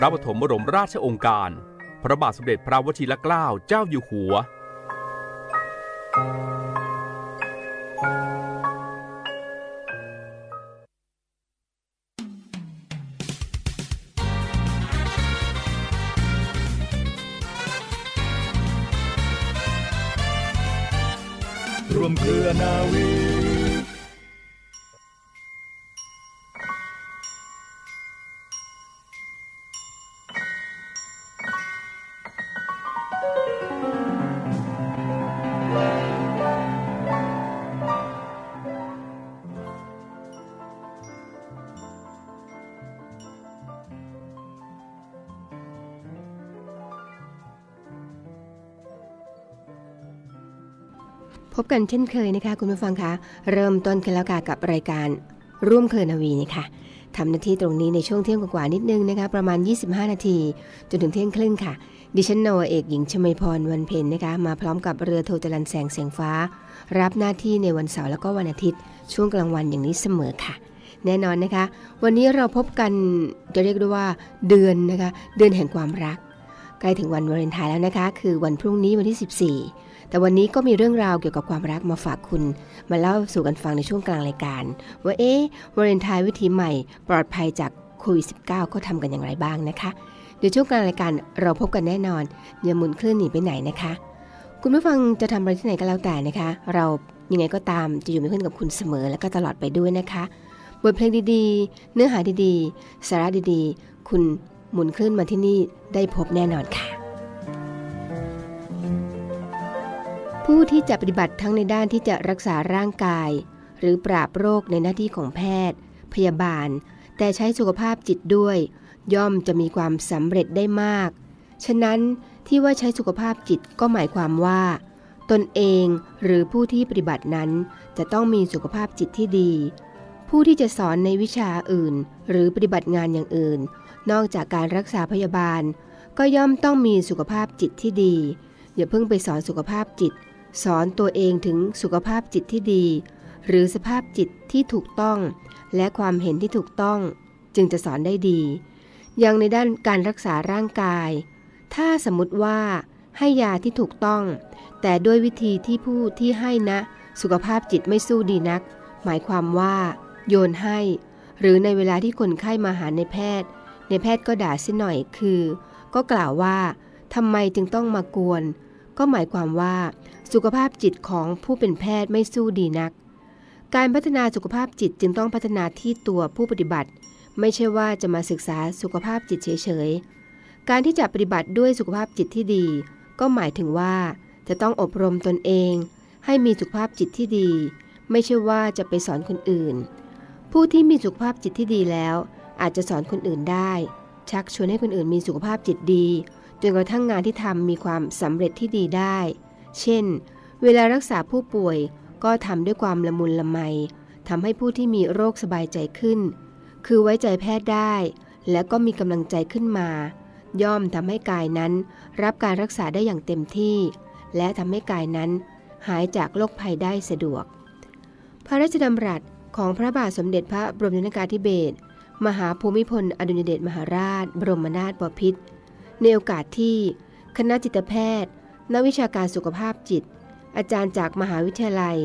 ระปฐมบรมราชองค์การ พระบาทสมเด็จพระวชิรเกล้าเจ้าอยู่หัว รวมเครือนาวี กันเช่นเคยนะคะคุณผู้ฟังคะเริ่มต้นกันแล้วค่ะกับรายการร่วมเครือนาวีนะคะทำหน้าที่ตรงนี้ในช่วงเที่ยงกว่านิดนึงนะคะประมาณ 25 นาที จนถึงเที่ยงครึ่งค่ะ ดิฉันนวเอกหญิงชมพรวันเพ็ญนะคะมาพร้อมกับเรือโทจรันแสงเสียงฟ้า รับหน้าที่ในวันเสาร์แล้วก็วันอาทิตย์ ช่วงกลางวันอย่างนี้เสมอค่ะ แน่นอนนะคะ วันนี้เราพบกันจะเรียกได้ว่าเดือนนะคะเดือนแห่งความรัก ใกล้ถึงวันวาเลนไทน์แล้วนะคะ คือวันพรุ่งนี้วันที่ 14 แต่วันนี้ก็มีเรื่องราวเกี่ยวกับความรักมาฝากคุณ มาเล่าสู่กันฟังในช่วงกลางรายการ ว่าเอ๊ะวาเลนไทน์วิธีใหม่ ปลอดภัยจากโควิด -19 ก็ทำกันอย่างไรบ้างนะคะ เดี๋ยวช่วงกลางรายการเราพบกันแน่นอนอย่าหมุนคลื่นหนีไปไหนนะคะ คุณผู้ฟังจะทำอะไรที่ไหนก็แล้วแต่นะคะ เรายังไงก็ตามจะอยู่เป็นเพื่อนกับคุณเสมอและก็ตลอดไปด้วยนะคะบทเพลงดีๆ เนื้อหาดีๆ สาระดีๆ คุณหมุนคลื่นมาที่นี่ได้พบแน่นอนค่ะ ผู้ที่จะปฏิบัติทั้งในด้านที่จะรักษาร่างกาย หรือปราบโรคในหน้าที่ของแพทย์ พยาบาล แต่ใช้สุขภาพจิตด้วย ย่อมจะมีความสำเร็จได้มาก ฉะนั้นที่ว่าใช้สุขภาพจิตก็หมายความว่า ตนเองหรือผู้ที่ปฏิบัตินั้นจะต้องมีสุขภาพจิตที่ดี ผู้ที่จะสอนในวิชาอื่น หรือปฏิบัติงานอย่างอื่น นอกจากการรักษาพยาบาล ก็ย่อมต้องมีสุขภาพจิตที่ดีอย่าเพิ่งไปสอนสุขภาพจิต สอนตัวเองถึงสุขภาพจิตที่ดี หรือสภาพจิตที่ถูกต้อง และความเห็นที่ถูกต้อง จึงจะสอนได้ดี อย่างในด้านการรักษาร่างกาย ถ้าสมมติว่าให้ยาที่ถูกต้อง แต่ด้วยวิธีที่ผู้ที่ให้นะ สุขภาพจิตไม่สู้ดีนัก หมายความว่า โยนให้ หรือในเวลาที่คนไข้มาหาในแพทย์ ในแพทย์ก็ด่าสิหน่อยคือ ก็กล่าวว่าทำไมจึงต้องมากวน ก็หมายความว่า สุขภาพจิตของผู้เป็นแพทย์ไม่สู้ดีนัก การพัฒนาสุขภาพจิตจึงต้องพัฒนาที่ตัวผู้ปฏิบัติ ไม่ใช่ว่าจะมาศึกษาสุขภาพจิตเฉยๆ การที่จะปฏิบัติด้วยสุขภาพจิตที่ดี ก็หมายถึงว่าจะต้องอบรมตนเอง ให้มีสุขภาพจิตที่ดี ไม่ใช่ว่าจะไปสอนคนอื่น ผู้ที่มีสุขภาพจิตที่ดีแล้ว อาจจะสอนคนอื่นได้ ชักชวนให้คนอื่นมีสุขภาพจิตดีจนกระทั่งงานที่ทำมีความสำเร็จที่ดีได้ เช่น เวลารักษาผู้ป่วยก็ทำด้วยความละมุนละไมทำให้ผู้ที่มีโรคสบายใจขึ้น คือไว้ใจแพทย์ได้ และก็มีกำลังใจขึ้นมา ย่อมทำให้กายนั้น รับการรักษาได้อย่างเต็มที่ และทำให้กายนั้น หายจากโรคภัยได้สะดวก พระราชดำรัสของพระบาทสมเด็จพระบรมชนกาธิเบศรมหาภูมิพลอดุลยเดชมหาราช บรมนาถบพิตรในโอกาสที่ คณะจิตแพทย์ นักวิชาการสุขภาพจิต อาจารย์จากมหาวิทยาลัย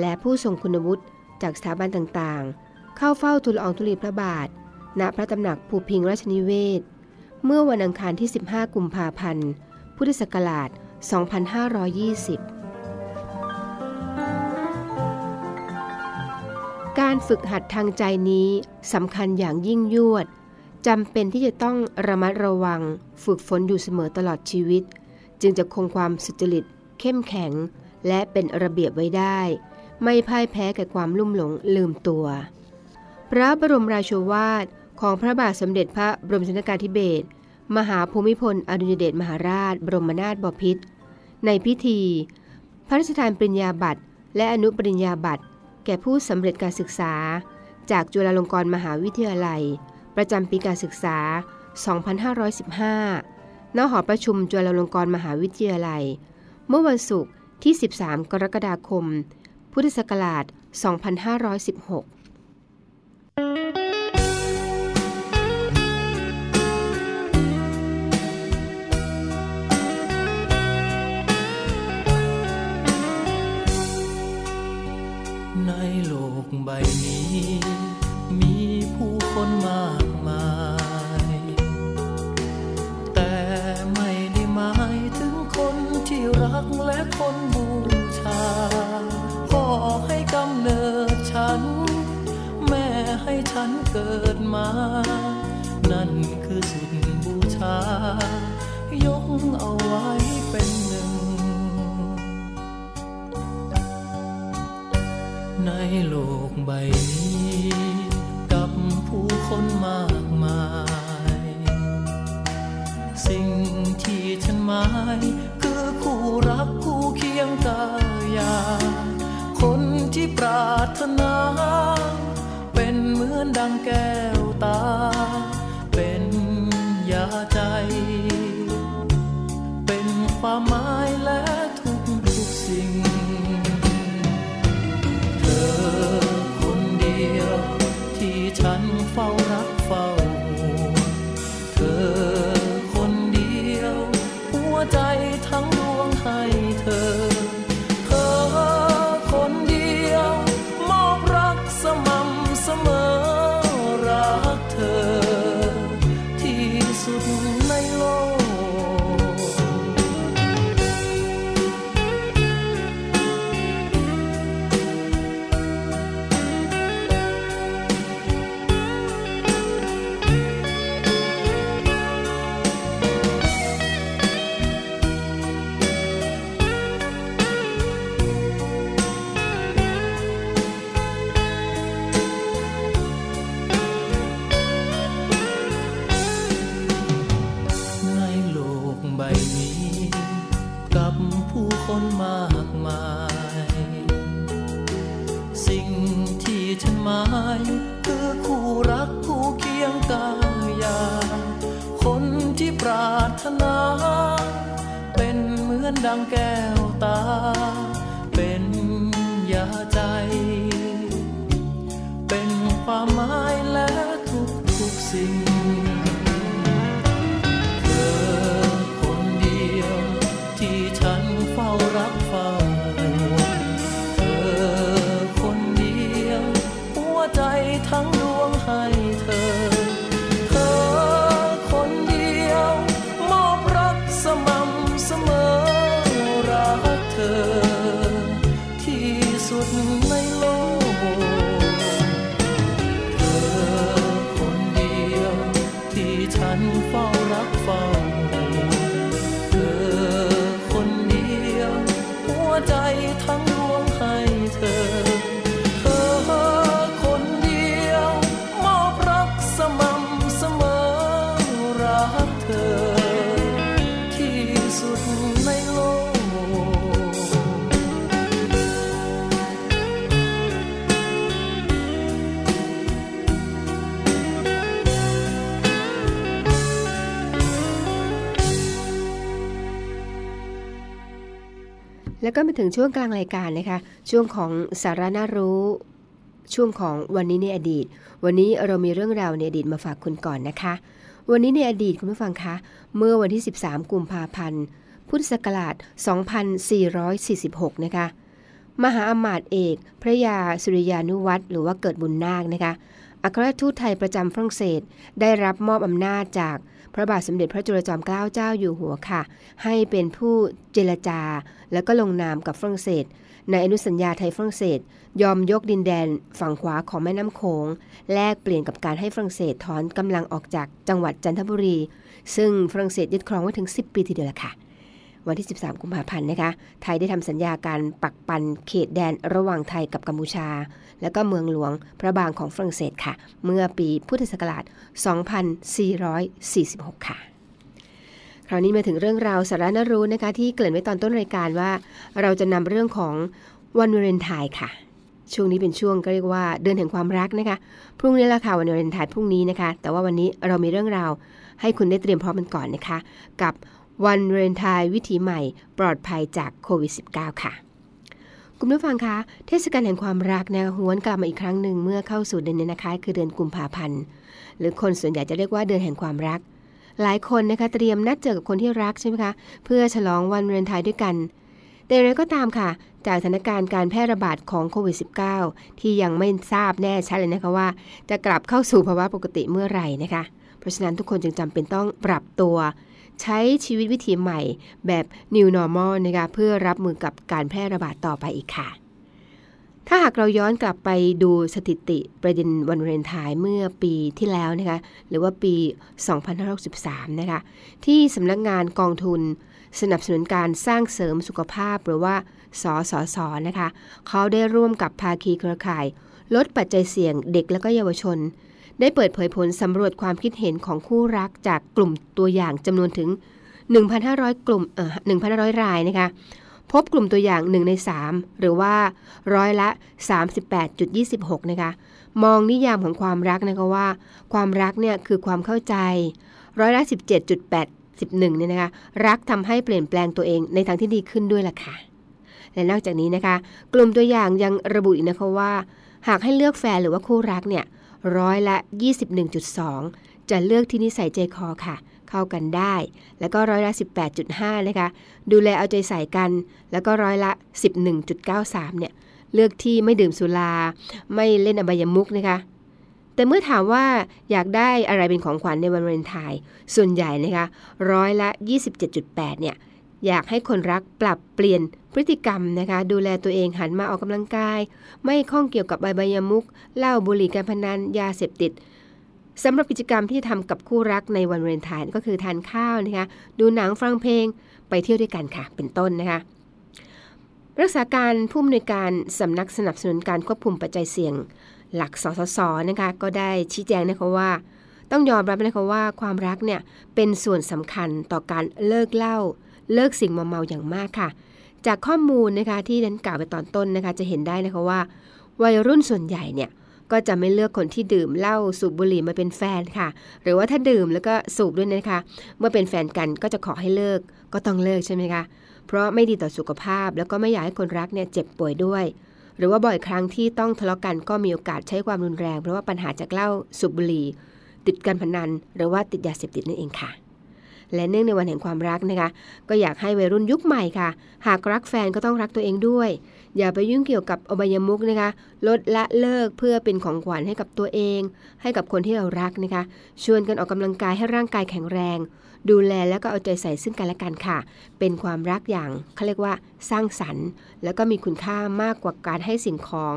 และผู้ทรงคุณวุฒิจากสถาบันต่างๆ เข้าเฝ้าทูลอองธุลีพระบาท ณพระตำหนักภูพิงราชนิเวศ เมื่อวันอังคารที่ 15 กุมภาพันธ์ พุทธศักราช 2520การฝึกหัดทางใจนี้สำคัญอย่างยิ่งยวดจำเป็นที่จะต้องระมัดระวัง ฝึกฝนอยู่เสมอตลอดชีวิต จึงจะคงความสุจริต เข้มแข็ง และเป็นระเบียบไว้ได้ ไม่พ่ายแพ้แก่ความลุ่มหลงลืมตัว พระบรมราโชวาทของพระบาทสมเด็จพระบรมชนกาธิเบศรมหาภูมิพลอดุลยเดชมหาราช บรมนาถบพิตรในพิธี พระราชทานปริญญาบัตร และอนุปริญญาบัตร แก่ผู้สำเร็จการศึกษา จากจุฬาลงกรณ์มหาวิทยาลัย ประจำปีการศึกษา 2515 ณหอประชุมจุฬาลงกรณ์มหาวิทยาลัย เมื่อวันศุกร์ที่ 13 กรกฎาคม พุทธศักราช 2516 เห ทุ แล้วก็มาถึงช่วงกลางรายการนะคะ ช่วงของสาระน่ารู้ ช่วงของวันนี้ในอดีต วันนี้เรามีเรื่องราวในอดีตมาฝากคุณก่อนนะคะ วันนี้ในอดีตคุณผู้ฟังคะ เมื่อวันที่ 13 กุมภาพันธ์ พุทธศักราช 2446 นะคะ มหาอมาตย์เอก พระยาสุริยานุวัตรหรือว่าเกิดบุญนาคนะคะอัครทูตไทยประจำฝรั่งเศส ได้รับมอบอำนาจจาก พระบาทสมเด็จพระจุลจอมเกล้าเจ้าอยู่หัวค่ะ ให้เป็นผู้เจรจา แล้วก็ลงนามกับฝรั่งเศส ในอนุสัญญาไทยฝรั่งเศส ยอมยกดินแดนฝั่งขวาของแม่น้ำโขงแลกเปลี่ยนกับการให้ฝรั่งเศสถอนกำลังออกจากจังหวัดจันทบุรี ซึ่งฝรั่งเศสยึดครองไว้ถึง 10 ปีทีเดียวละค่ะ วันที่ 13 กุมภาพันธ์นะคะ ไทยได้ทำสัญญาการปักปันเขตแดนระหว่างไทยกับกัมพูชา และก็เมืองหลวงพระบางของฝรั่งเศสค่ะ เมื่อปีพุทธศักราช 2446 ค่ะ คราวนี้มาถึงเรื่องราวสาระน่ารู้นะคะ ที่เกริ่นไว้ตอนต้นรายการว่า เราจะนำเรื่องของวันวาเลนไทน์ค่ะช่วงนี้เป็นช่วงก็เรียกว่าเดือนแห่งความรักนะคะ พรุ่งนี้ละค่ะวันวาเลนไทน์พรุ่งนี้นะคะ แต่ว่าวันนี้เรามีเรื่องราวให้คุณได้เตรียมพร้อมกันก่อนนะคะ กับ วันเลนไทน์วิถีใหม่ปลอดภัยจากโควิด -19 ค่ะ คุณผู้ฟังคะ เทศกาลแห่งความรักนะหวนกลับมาอีกครั้งหนึ่งเมื่อเข้าสู่เดือนนี้นะคะ คือเดือนกุมภาพันธ์ หรือคนส่วนใหญ่จะเรียกว่าเดือนแห่งความรัก หลายคนนะคะเตรียมนัดเจอกับคนที่รักใช่ไหมคะ เพื่อฉลองวันเลนไทน์ด้วยกัน แต่อย่างไรก็ตามค่ะ จากสถานการณ์การแพร่ระบาดของโควิด -19 ที่ยังไม่ทราบแน่ชัดเลยนะคะว่า จะกลับเข้าสู่ภาวะปกติเมื่อไหร่นะคะ เพราะฉะนั้นทุกคนจึงจำเป็นต้องปรับตัว ใช้ชีวิตวิถีใหม่แบบ New Normal นะคะเพื่อรับมือกับการแพร่ระบาดต่อไปอีกค่ะ ถ้าหากเราย้อนกลับไปดูสถิติประเด็นวันวาเลนไทน์เมื่อปีที่แล้วนะคะหรือว่าปี 2563 นะคะที่สำนักงานกองทุนสนับสนุนการสร้างเสริมสุขภาพหรือว่าสสสนะคะเขาได้ร่วมกับภาคีเครือข่าย ลดปัจจัยเสี่ยงเด็กและก็เยาวชน ได้เปิดเผยผลสำรวจความคิดเห็นของคู่รักจากกลุ่มตัวอย่างจำนวนถึง 1,500 กลุ่มเอ่อ1,500 รายนะคะพบกลุ่มตัวอย่าง 1 ใน 3 หรือว่าร้อยละ 38.26 นะคะ มองนิยามของความรักนะคะว่า ความรักเนี่ยคือความเข้าใจ ร้อยละ 17.81 เนี่ยนะคะ รักทำให้เปลี่ยนแปลงตัวเองในทางที่ดีขึ้นด้วยล่ะค่ะ และนอกจากนี้นะคะ กลุ่มตัวอย่างยังระบุอีกนะคะว่า หากให้เลือกแฟนหรือว่าคู่รักเนี่ย ร้อยละ 21.2 จะเลือกที่นิสัยใจคอค่ะ เข้ากันได้ แล้วก็ร้อยละ 18.5 นะคะ ดูแลเอาใจใส่กัน แล้วก็ร้อยละ 11.93 เนี่ย เลือกที่ไม่ดื่มสุรา ไม่เล่นอบายมุกนะคะแต่เมื่อถามว่าอยากได้อะไรเป็นของขวัญในวันวาเลนไทน์ส่วนใหญ่นะคะร้อยละ 27.8 เนี่ย อยากให้คนรักปรับเปลี่ยนพฤติกรรมนะคะ ดูแลตัวเองหันมาออกกำลังกาย ไม่ข้องเกี่ยวกับใบใบยมุกเหล้าบุหรี่การพนันยาเสพติดสำหรับกิจกรรมที่ทำกับคู่รักในวันวาเลนไทน์ก็คือทานข้าวนะคะ ดูหนังฟังเพลงไปเที่ยวด้วยกันค่ะ เป็นต้นนะคะรักษาการผู้อำนวยการสำนักสนับสนุนการควบคุมปัจจัยเสี่ยง หลักสสสนะคะก็ได้ชี้แจงนะคะว่า ต้องยอมรับนะคะว่าความรักเนี่ยเป็นส่วนสำคัญต่อการเลิกเหล้า เลิกสิ่งมึมเมาอย่างมากค่ะ จากข้อมูลนะคะที่นั้นกล่าวไปตอนต้นนะคะ จะเห็นได้นะคะว่า วัยรุ่นส่วนใหญ่เนี่ยก็จะไม่เลือกคนที่ดื่มเหล้าสูบบุหรี่มาเป็นแฟนค่ะ หรือว่าถ้าดื่มแล้วก็สูบด้วยนะคะ เมื่อเป็นแฟนกันก็จะขอให้เลิกก็ต้องเลิกใช่ไหมคะเพราะไม่ดีต่อสุขภาพแล้วก็ไม่อยากให้คนรักเนี่ยเจ็บป่วยด้วย หรือว่าบ่อยครั้งที่ต้องทะเลาะกันก็มีโอกาสใช้ความรุนแรง เพราะว่าปัญหาจากเหล้าสูบบุหรี่ติดการพนัน หรือว่าติดยาเสพติดนั่นเองค่ะ และเนื่องในวันแห่งความรักนะคะ ก็อยากให้วัยรุ่นยุคใหม่ค่ะ หากรักแฟนก็ต้องรักตัวเองด้วย อย่าไปยุ่งเกี่ยวกับอบายมุกนะคะ ลดละเลิกเพื่อเป็นของขวัญให้กับตัวเอง ให้กับคนที่เรารักนะคะ ชวนกันออกกำลังกายให้ร่างกายแข็งแรง ดูแลแล้วก็เอาใจใส่ซึ่งกันและกันค่ะ เป็นความรักอย่างเขาเรียกว่าสร้างสรรค์ แล้วก็มีคุณค่ามากกว่าการให้สิ่งของ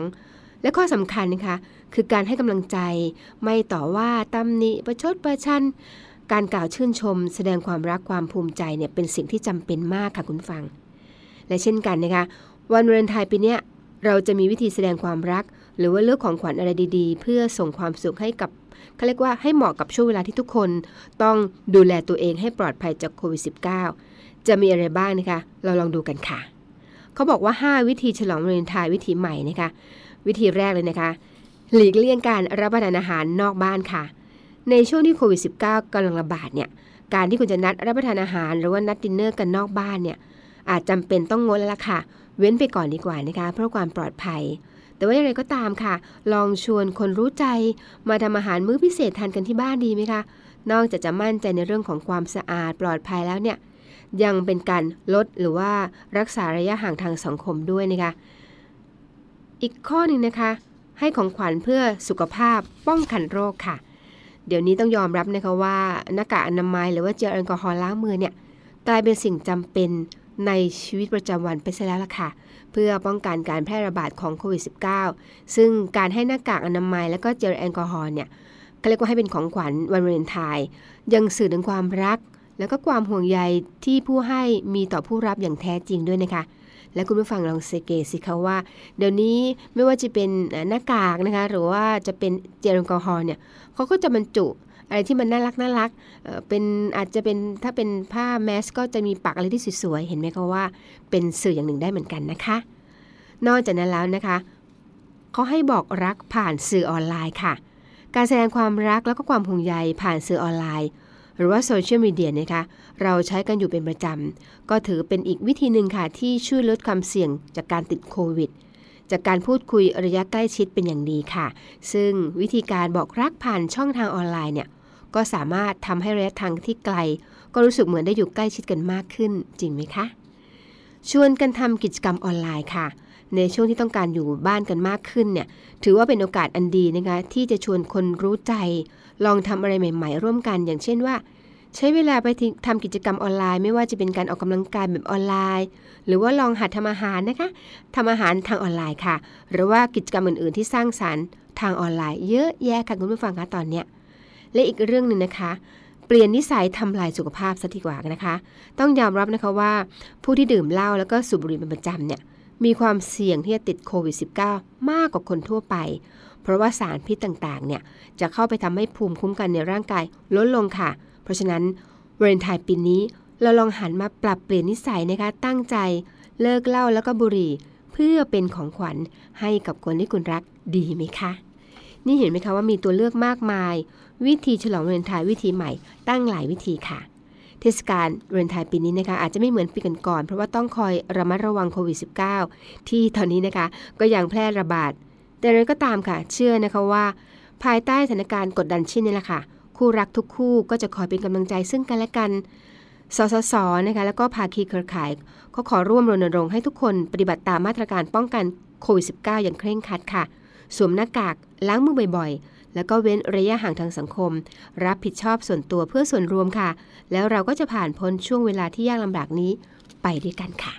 และข้อสำคัญนะคะ คือการให้กำลังใจไม่ต่อว่าตำหนิประชดประชัน การกล่าวชื่นชม แสดงความรักความภูมิใจเนี่ยเป็นสิ่งที่จำเป็นมากค่ะคุณฟัง และเช่นกันนะคะ วันวาเลนไทน์ปีนี้เราจะมีวิธีแสดงความรัก หรือว่าเลือกของขวัญอะไรดีๆ เพื่อส่งความสุขให้กับเขาเรียกว่าให้เหมาะกับช่วงเวลาที่ทุกคน ต้องดูแลตัวเองให้ปลอดภัยจากโควิด -19 จะมีอะไรบ้างนะคะ เราลองดูกันค่ะ เขาบอกว่า 5 วิธีฉลองวาเลนไทน์วิธีใหม่นะคะ วิธีแรกเลยนะคะ หลีกเลี่ยงการรับประทานอาหารนอกบ้านค่ะ ในช่วงที่โควิด -19 กำลังระบาดเนี่ย การที่คุณจะนัดรับประทานอาหารหรือว่านัดดินเนอร์กันนอกบ้านเนี่ย อาจจำเป็นต้องงดแล้วล่ะค่ะ เว้นไปก่อนดีกว่านะคะเพื่อความปลอดภัย แต่ว่าอย่างไรก็ตามค่ะ ลองชวนคนรู้ใจมาทำอาหารมื้อพิเศษทานกันที่บ้านดีไหมคะ นอกจากจะมั่นใจในเรื่องของความสะอาดปลอดภัยแล้วเนี่ยยังเป็นการลดหรือว่ารักษาระยะห่างทางสังคมด้วยนะคะ อีกข้อหนึ่งนะคะ ให้ของขวัญเพื่อสุขภาพป้องกันโรคค่ะ เดี๋ยวนี้ต้องยอมรับนะคะว่าหน้ากากอนามัยหรือว่าเจลแอลกอฮอล์ล้างมือเนี่ยกลายเป็นสิ่งจำเป็นในชีวิตประจำวันไปซะแล้วล่ะค่ะ เพื่อป้องกันการแพร่ระบาดของโควิด -19 ซึ่งการให้หน้ากากอนามัย แล้วก็เจลแอลกอฮอล์เนี่ยก็เรียกว่าให้เป็นของขวัญวันวาเลนไทน์ยังสื่อถึงความรัก แล้วก็ความห่วงใยที่ผู้ให้มีต่อผู้รับอย่างแท้จริงด้วยนะคะ และคุณผู้ฟังลองเสเกตสิคะว่า เดี๋ยวนี้ไม่ว่าจะเป็นหน้ากากนะคะ หรือว่าจะเป็นเจลแอลกอฮอล์เนี่ยเขาก็จะบรรจุอะไรที่มันน่ารักน่ารักเป็นอาจจะเป็นถ้าเป็นผ้าแมสก็จะมีปักอะไรที่สวยๆ เห็นไหมคะว่า เป็นสื่ออย่างหนึ่งได้เหมือนกันนะคะ นอกจากนั้นแล้วนะคะเขาให้บอกรักผ่านสื่อออนไลน์ค่ะ การแสดงความรักแล้วก็ความห่วงใยผ่านสื่อออนไลน์ หรือว่าโซเชียลมีเดียนะคะเราใช้กันอยู่เป็นประจำ ก็ถือเป็นอีกวิธีหนึ่งค่ะ ที่ช่วยลดความเสี่ยงจากการติดโควิด จากการพูดคุยระยะใกล้ชิดเป็นอย่างดีค่ะ ซึ่งวิธีการบอกรักผ่านช่องทางออนไลน์เนี่ยก็สามารถทำให้ระยะทางที่ไกล ก็รู้สึกเหมือนได้อยู่ใกล้ชิดกันมากขึ้น จริงไหมคะ ชวนกันทำกิจกรรมออนไลน์ค่ะในช่วงที่ต้องการอยู่บ้านกันมากขึ้นเนี่ยถือว่าเป็นโอกาสอันดีนะคะที่จะชวนคนรู้ใจ ลองทำอะไรใหม่ ๆ ร่วมกันอย่างเช่นว่า ใช้เวลาไปทำกิจกรรมออนไลน์ ไม่ว่าจะเป็นการออกกำลังกายแบบออนไลน์ หรือว่าลองหัดทำอาหารนะคะทำอาหารทางออนไลน์ค่ะ หรือว่ากิจกรรมอื่นๆ ที่สร้างสารรค์ทางออนไลน์ เยอะแยะค่ะคุณผู้ฟังคะตอนเนี้ยและอีกเรื่องหนึ่งนะคะเปลี่ยนนิสัยทำลายสุขภาพซะดีกว่านะคะ ต้องยอมรับนะคะว่า ผู้ที่ดื่มเหล้าแล้วก็สูบบุหรี่เป็นประจำเนี่ยมีความเสี่ยงที่จะติดโควิด -19 มากกว่าคนทั่วไป เพราะว่าสารพิษต่างๆ เนี่ย จะเข้าไปทำให้ภูมิคุ้มกันในร่างกายลดลงค่ะ เพราะฉะนั้นวาเลนไทน์ปีนี้เราลองหันมาปรับเปลี่ยนนิสัยนะคะ ตั้งใจเลิกเหล้าแล้วก็บุหรี่ เพื่อเป็นของขวัญให้กับคนที่คุณรักดีไหมคะ นี่เห็นไหมคะว่ามีตัวเลือกมากมาย วิธีฉลองวาเลนไทน์วิธีใหม่ ตั้งหลายวิธีค่ะเทศกาลเลนไทน์ปีนี้นะคะอาจจะไม่เหมือนปีก่อนๆเพราะว่าต้องคอยระมัดระวังโควิด -19 ที่ตอนนี้นะคะก็ยังแพร่ระบาด แต่เราก็ตามค่ะ เชื่อนะคะว่า ภายใต้สถานการณ์กดดันเช่นนี้แหละค่ะ คู่รักทุกคู่ก็จะคอยเป็นกำลังใจซึ่งกันและกันสสสนะคะแล้วก็ภาคีเครือข่ายก็ขอร่วมรณรงค์ให้ทุกคนปฏิบัติตามมาตรการป้องกันโควิด -19 อย่างเคร่งครัดค่ะ สวมหน้ากากล้างมือบ่อยๆ แล้วก็เว้นระยะห่างทางสังคม รับผิดชอบส่วนตัวเพื่อส่วนรวมค่ะ แล้วเราก็จะผ่านพ้นช่วงเวลาที่ยากลำบากนี้ไปด้วยกันค่ะ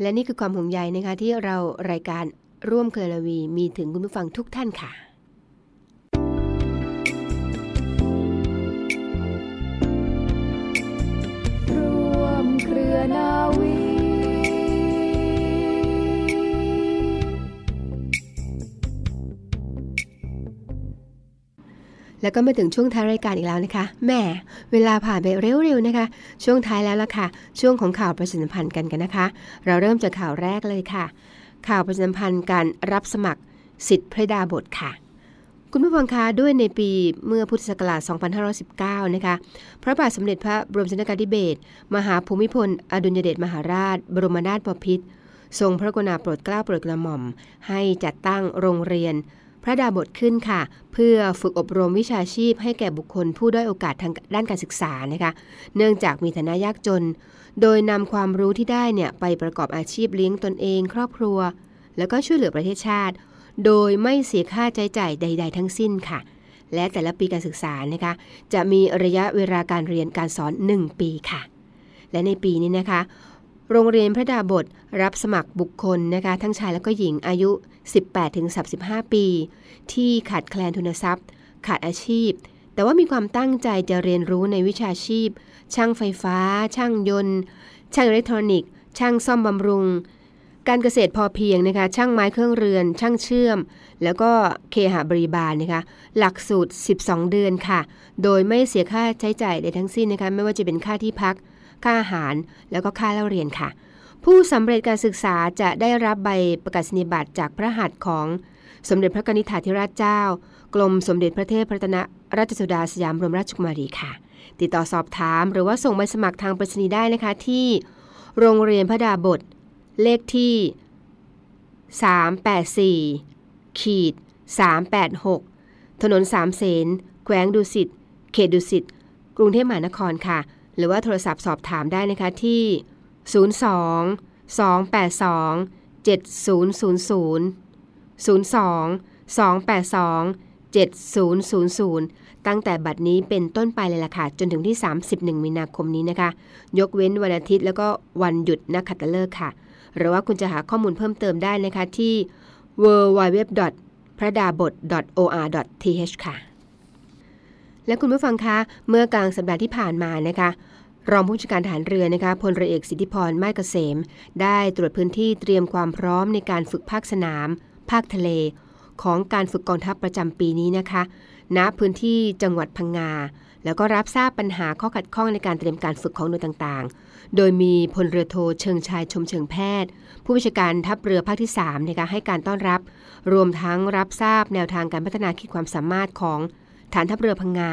และนี่คือความห่วงใยนะคะที่เรารายการ ร่วมเคลวีมีถึงคุณผู้ฟังทุกท่านค่ะ ร่วมเครือนาวีแล้วก็มาถึงช่วงท้ายรายการอีกแล้วนะคะแม่เวลาผ่านไปเร็วๆนะคะ ช่วงท้ายแล้วล่ะค่ะ ช่วงของข่าวประชาสัมพันธ์กันกันนะคะ เราเริ่มจากข่าวแรกเลยค่ะ ข่าวประชาสัมพันธ์การรับสมัครสิทธิพระดาบทค่ะ คุณผู้ฟังคะด้วยในปีเมื่อพุทธศักราช 2519 นะคะ พระบาทสมเด็จพระบรมชนกาธิเบศรมหาภูมิพล อดุลยเดชมหาราช บรมนาถบพิตรทรงพระกรุณาโปรดเกล้าโปรดกระหม่อม ให้จัดตั้งโรงเรียน พระดาบทขึ้นค่ะ เพื่อฝึกอบรมวิชาชีพให้แก่บุคคลผู้ด้อยโอกาสทางด้านการศึกษานะคะเนื่องจากมีฐานะยากจน โดยนำความรู้ที่ได้เนี่ยไปประกอบอาชีพเลี้ยงตนเอง ครอบครัว แล้วก็ช่วยเหลือประเทศชาติ โดยไม่เสียค่าใช้จ่ายใด ๆ ทั้งสิ้นค่ะ และแต่ละปีการศึกษานะคะจะมีระยะเวลาการเรียนการสอน 1 ปีค่ะ และในปีนี้นะคะ โรงเรียนพระดาบทรับสมัครบุคคลนะคะทั้งชายและก็หญิงอายุ 18-35 ปี ที่ขาดแคลนทุนทรัพย์ ขาดอาชีพ แต่ว่ามีความตั้งใจจะเรียนรู้ในวิชาชีพ ช่างไฟฟ้า ช่างยนต์ ช่างอิเล็กทรอนิกส์ ช่างซ่อมบำรุง การเกษตรพอเพียงนะคะช่างไม้เครื่องเรือน ช่างเชื่อม แล้วก็เคหบริบาลนะคะหลักสูตร 12 เดือนค่ะ โดยไม่เสียค่าใช้จ่ายใดทั้งสิ้นนะคะไม่ว่าจะเป็นค่าที่พัก ค่าอาหาร แล้วก็ค่าเล่าเรียนค่ะ ผู้สำเร็จการศึกษาจะได้รับใบประกาศนียบัตรจากพระหัตถ์ของสมเด็จพระกนิธิถาธิราชเจ้า กรมสมเด็จพระเทพระตนราชสุดาสยามบรมราชกุมารีค่ะ ติดต่อสอบถามหรือว่าส่งใบสมัครทางไปรษณีย์ได้นะคะที่ โรงเรียนพระดาบท เลขที่ 384 ขีด 386 ถนนสามเสนแขวงดุสิต เขตดุสิต กรุงเทพมหานครค่ะ หรือว่าโทรศัพท์สอบถามได้นะคะที่ 02 282 7000 02 282 7000 ตั้งแต่บัดนี้เป็นต้นไปเลยล่ะค่ะ จนถึงที่ 31 มีนาคมนี้นะคะ ยกเว้นวันอาทิตย์แล้วก็วันหยุดนักขัตฤกษ์ค่ะ หรือว่าคุณจะหาข้อมูลเพิ่มเติมได้นะคะที่ www. พระดาบท or.th ค่ะ และคุณผู้ฟังคะ เมื่อกลางสัปดาห์ที่ผ่านมานะคะ รองผู้จัดการฐานเรือนะคะพลเรือเอกสิทธิพรไม้เกษม ได้ตรวจพื้นที่เตรียมความพร้อมในการฝึกภาคสนาม ภาคทะเล ของการฝึกกองทัพประจำปีนี้นะคะณพื้นที่จังหวัดพังงา แล้วก็รับทราบปัญหาข้อขัดข้องในการเตรียมการฝึกของหน่วยต่างๆ โดยมีพลเรือโทเชิงชายชมเชิงแพทย์ ผู้บัญชาการทัพเรือภาคที่3นะคะให้การต้อนรับ รวมทั้งรับทราบแนวทางการพัฒนาขีดความสามารถของ ฐานทัพเรือพังงา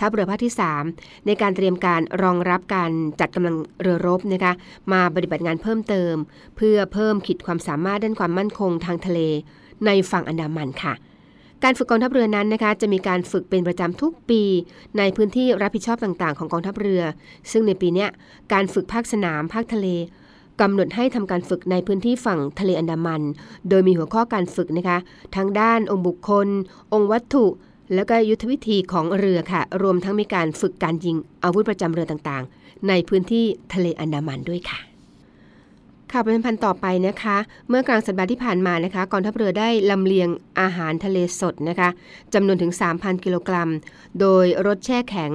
ทัพเรือภาคที่ 3 ในการเตรียมการรองรับการจัดกำลังเรือรบนะคะมาปฏิบัติงานเพิ่มเติม เพื่อเพิ่มขีดความสามารถด้านความมั่นคงทางทะเลในฝั่งอันดามันค่ะ การฝึกกองทัพเรือนั้นนะคะจะมีการฝึกเป็นประจำทุกปี ในพื้นที่รับผิดชอบต่างๆ ของกองทัพเรือ ซึ่งในปีนี้การฝึกภาคสนามภาคทะเลกำหนดให้ทำการฝึกในพื้นที่ฝั่งทะเลอันดามัน โดยมีหัวข้อการฝึกนะคะทั้งด้านองค์บุคคล องค์วัตถุ แล้วก็ยุทธวิธีของเรือค่ะ รวมทั้งมีการฝึกการยิงอาวุธประจำเรือต่างๆ ในพื้นที่ทะเลอันดามันด้วยค่ะข่าวประชาสัพันธ์ต่อไปนะคะ เมื่อกลางสัปดาห์ที่ผ่านมานะคะกองทัพเรือได้ลำเลียงอาหารทะเลสดนะคะจำนวนถึง 3,000 กิโลกรัม โดยรถแช่แข็ง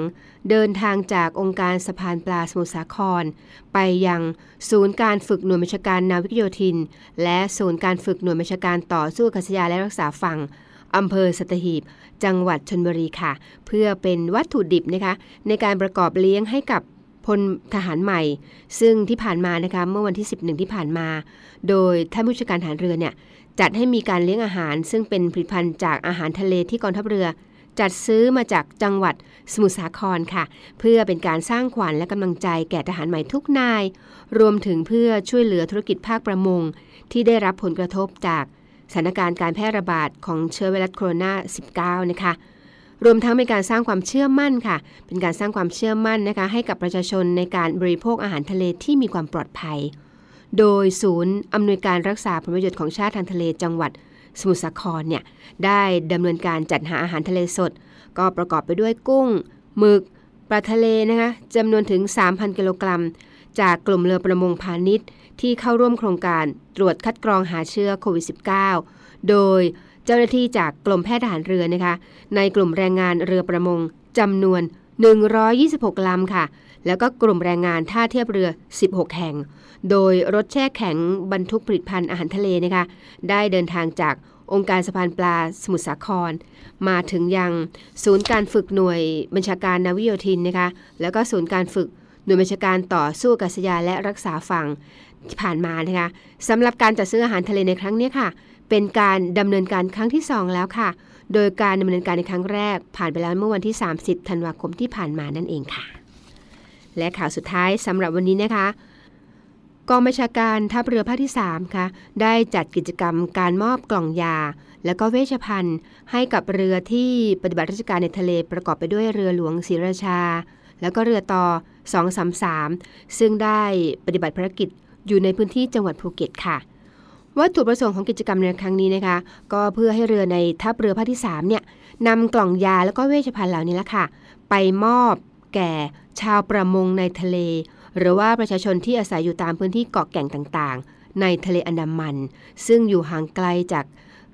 เดินทางจากองค์การสะพานปลาสมุทรสาคร ไปยังศูนย์การฝึกหน่วยบัญชาการนาวิกโยธิน และศูนย์การฝึกหน่วยบัญชาการต่อสู้กาศยาและรักษาฝั่ง อำเภอสัตหีบ จังหวัดชนบุรีค่ะ เพื่อเป็นวัตถุดิบนะคะในการประกอบเลี้ยงให้กับพลทหารใหม่ ซึ่งที่ผ่านมานะคะเมื่อวันที่ 11 ที่ผ่านมา โดยท่านผู้จัดการฐานเรือเนี่ยจัดให้มีการเลี้ยงอาหาร ซึ่งเป็นผลิตภัณฑ์จากอาหารทะเลที่กองทัพเรือ จัดซื้อมาจากจังหวัดสมุทรสาครค่ะ เพื่อเป็นการสร้างขวัญและกำลังใจแก่ทหารใหม่ทุกนาย รวมถึงเพื่อช่วยเหลือธุรกิจภาคประมง ที่ได้รับผลกระทบจาก สถานการณ์การแพร่ระบาดของเชื้อไวรัสโคโรนา 19 นะคะรวมทั้งเป็นการสร้างความเชื่อมั่นค่ะ เป็นการสร้างความเชื่อมั่นนะคะให้กับประชาชนในการบริโภคอาหารทะเลที่มีความปลอดภัย โดยศูนย์อำนวยการรักษาผลประโยชน์ของชาติทางทะเลจังหวัดสมุทรสาครเนี่ยได้ดำเนินการจัดหาอาหารทะเลสด ก็ประกอบไปด้วยกุ้งหมึกปลาทะเลนะคะจำนวนถึง 3,000 กิโลกรัม จากกลุ่มเรือประมงพาณิชย์ ที่เข้าร่วมโครงการตรวจคัดกรองหาเชื้อโควิด -19 โดยเจ้าหน้าที่จากกรมแพทย์ทหารเรือนะคะ ในกลุ่มแรงงานเรือประมงจำนวน 126 ลำค่ะ แล้วก็กลุ่มแรงงานท่าเทียบเรือ 16 แห่ง โดยรถแช่แข็งบรรทุกผลิตภัณฑ์อาหารทะเลนะคะ ได้เดินทางจากองค์การสะพานปลาสมุทรสาคร มาถึงยังศูนย์การฝึกหน่วยบัญชาการนาวิโยธินนะคะ แล้วก็ศูนย์การฝึกหน่วยบัญชาการต่อสู้อากาศยานและรักษาฝั่ง ที่ผ่านมานะคะสำหรับการจัดซื้ออาหารทะเลในครั้งนี้ค่ะ เป็นการดำเนินการครั้งที่ 2 แล้วค่ะ โดยการดำเนินการในครั้งแรก ผ่านไปแล้วเมื่อวันที่ 30 ธันวาคมที่ผ่านมานั่นเองค่ะ และข่าวสุดท้ายสำหรับวันนี้นะคะกองบัญชาการทัพเรือภาคที่3ค่ะได้จัดกิจกรรมการมอบกล่องยา และก็เวชภัณฑ์ ให้กับเรือที่ปฏิบัติราชการในทะเลประกอบไปด้วยเรือหลวงศรีราชา แล้วก็เรือต่อ233 ซึ่งได้ปฏิบัติภารกิจ อยู่ในพื้นที่จังหวัดภูเก็ตค่ะ วัตถุประสงค์ของกิจกรรมในครั้งนี้นะคะ ก็เพื่อให้เรือในทัพเรือภาคที่3เนี่ยนำกล่องยาแล้วก็เวชภัณฑ์เหล่านี้ละค่ะ ไปมอบแก่ชาวประมงในทะเล หรือว่าประชาชนที่อาศัยอยู่ตามพื้นที่เกาะแก่งต่างๆ ในทะเลอันดามัน ซึ่งอยู่ห่างไกลจาก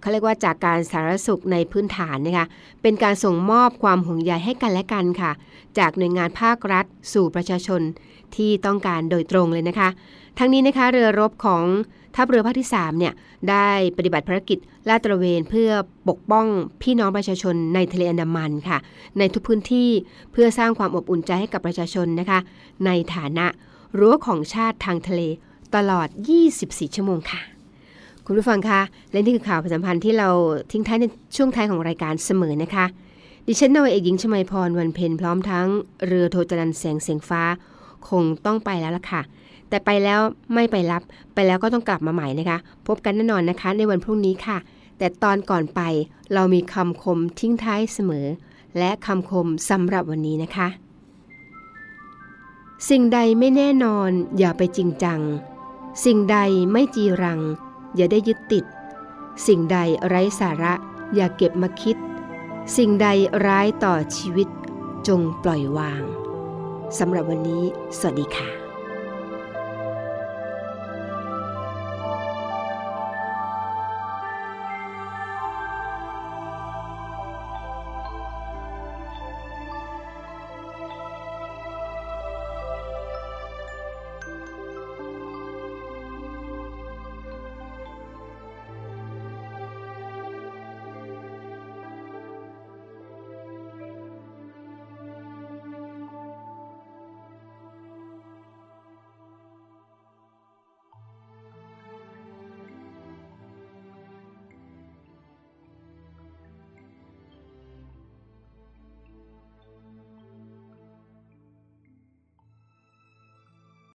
เขาเรียกว่าจากการสาธารณสุขในพื้นฐานนะคะ เป็นการส่งมอบความห่วงใยให้กันและกันค่ะ จากหน่วยงานภาครัฐ สู่ประชาชนที่ต้องการโดยตรงเลยนะคะ ทั้งนี้นะคะเรือรบของทัพเรือภาคที่3เนี่ยได้ปฏิบัติภารกิจลาดตระเวนเพื่อปกป้องพี่น้องประชาชนในทะเลอันดามันค่ะ ในทุกพื้นที่เพื่อสร้างความอบอุ่นใจให้กับประชาชนนะคะ ในฐานะรั้วของชาติทางทะเลตลอด 24 ชั่วโมงค่ะ คุณผู้ฟังคะและนี่คือข่าวประชาสัมพันธ์ที่เราทิ้งท้ายในช่วงท้ายของรายการเสมอนะคะ ดิฉันนาวเอกหญิงชมาพรวันเพ็ญพร้อมทั้งเรือโทจรันแสงเสียงฟ้า คงต้องไปแล้วล่ะค่ะ แต่ไปแล้วไม่ไปรับ ไปแล้วก็ต้องกลับมาใหม่นะคะ พบกันแน่นอนนะคะ ในวันพรุ่งนี้ค่ะ แต่ตอนก่อนไปเรามีคำคมทิ้งท้ายเสมอ และคำคมสำหรับวันนี้นะคะ สิ่งใดไม่แน่นอน อย่าไปจริงจัง สิ่งใดไม่จีรัง อย่าได้ยึดติด สิ่งใดไร้สาระ อย่าเก็บมาคิด สิ่งใดร้ายต่อชีวิต จงปล่อยวางสำหรับวันนี้ สวัสดีค่ะ